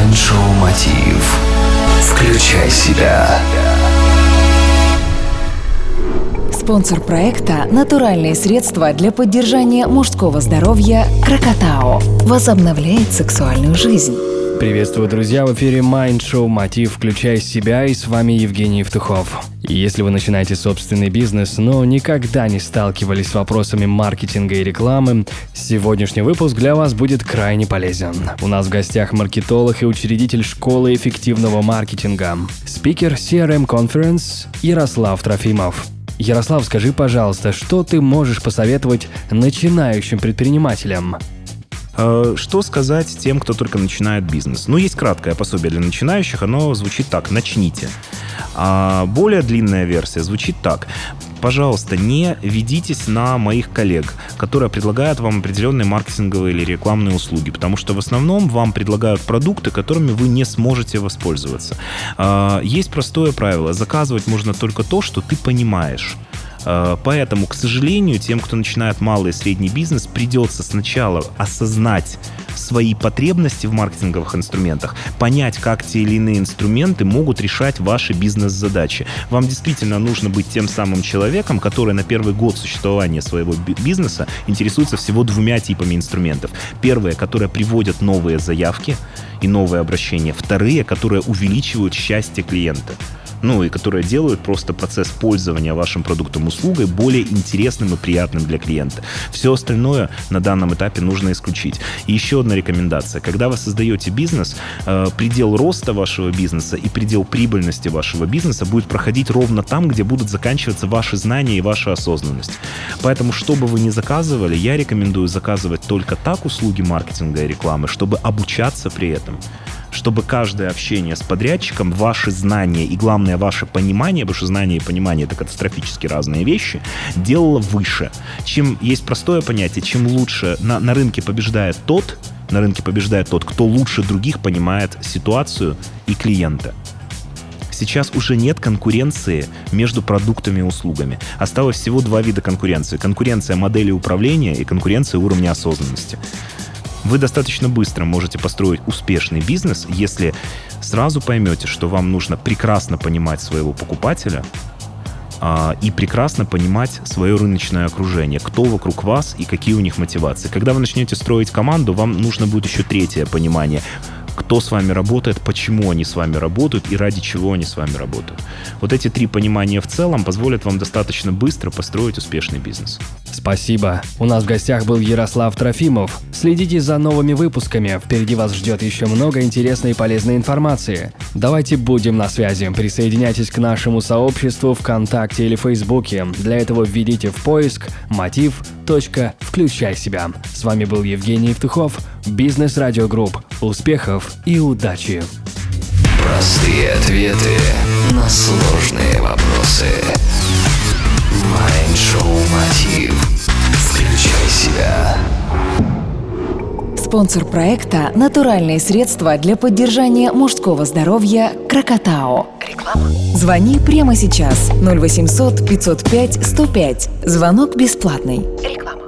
Майншоу Мотив. Включай себя. Спонсор проекта – натуральные средства для поддержания мужского здоровья «Крокотао». Возобновляет сексуальную жизнь. Приветствую, друзья! В эфире Mind Show Мотив «Включай себя» и с вами Евгений Евтухов. Если вы начинаете собственный бизнес, но никогда не сталкивались с вопросами маркетинга и рекламы, сегодняшний выпуск для вас будет крайне полезен. У нас в гостях маркетолог и учредитель школы эффективного маркетинга, спикер CRM Conference Ярослав Трофимов. Ярослав, скажи, пожалуйста, что ты можешь посоветовать начинающим предпринимателям? Э, что сказать тем, кто только начинает бизнес? Ну, есть краткое пособие для начинающих, оно звучит так «начните». А более длинная версия звучит так. Пожалуйста, не ведитесь на моих коллег, которые предлагают вам определенные маркетинговые или рекламные услуги, потому что в основном вам предлагают продукты, которыми вы не сможете воспользоваться. А, есть простое правило. Заказывать можно только то, что ты понимаешь. Э, поэтому, к сожалению, тем, кто начинает малый и средний бизнес, придется сначала осознать свои потребности в маркетинговых инструментах, понять, как те или иные инструменты могут решать ваши бизнес-задачи. Вам действительно нужно быть тем самым человеком, который на первый год существования своего бизнеса интересуется всего двумя типами инструментов. Первые, которые приводят новые заявки и новые обращения. Вторые, которые увеличивают счастье клиента ну и которые делают просто процесс пользования вашим продуктом услугой более интересным и приятным для клиента. Все остальное на данном этапе нужно исключить. И еще одна рекомендация. Когда вы создаете бизнес, э, предел роста вашего бизнеса и предел прибыльности вашего бизнеса будет проходить ровно там, где будут заканчиваться ваши знания и ваша осознанность. Поэтому, что бы вы ни заказывали, я рекомендую заказывать только так услуги маркетинга и рекламы, чтобы обучаться при этом чтобы каждое общение с подрядчиком, ваши знания и, главное, ваше понимание, потому что знание и понимание — это катастрофически разные вещи, делало выше. Чем есть простое понятие, чем лучше на, на рынке побеждает тот, на рынке побеждает тот, кто лучше других понимает ситуацию и клиента. Сейчас уже нет конкуренции между продуктами и услугами. Осталось всего два вида конкуренции. Конкуренция модели управления и конкуренция уровня осознанности. Вы достаточно быстро можете построить успешный бизнес, если сразу поймете, что вам нужно прекрасно понимать своего покупателя, а, и прекрасно понимать свое рыночное окружение, кто вокруг вас и какие у них мотивации. Когда вы начнете строить команду, вам нужно будет еще третье понимание кто с вами работает, почему они с вами работают и ради чего они с вами работают. Вот эти три понимания в целом позволят вам достаточно быстро построить успешный бизнес. Спасибо. У нас в гостях был Ярослав Трофимов. Следите за новыми выпусками. Впереди вас ждет еще много интересной и полезной информации. Давайте будем на связи. Присоединяйтесь к нашему сообществу ВКонтакте или Фейсбуке. Для этого введите в поиск мотив «Включай себя». С вами был Евгений Евтухов, Бизнес Радио Групп. Успехов и удачи! Простые ответы на сложные вопросы. Майншоу Мотив. Включай себя. Спонсор проекта – натуральные средства для поддержания мужского здоровья «Крокотао». Реклама. Звони прямо сейчас 0800 505 105. Звонок бесплатный. Реклама.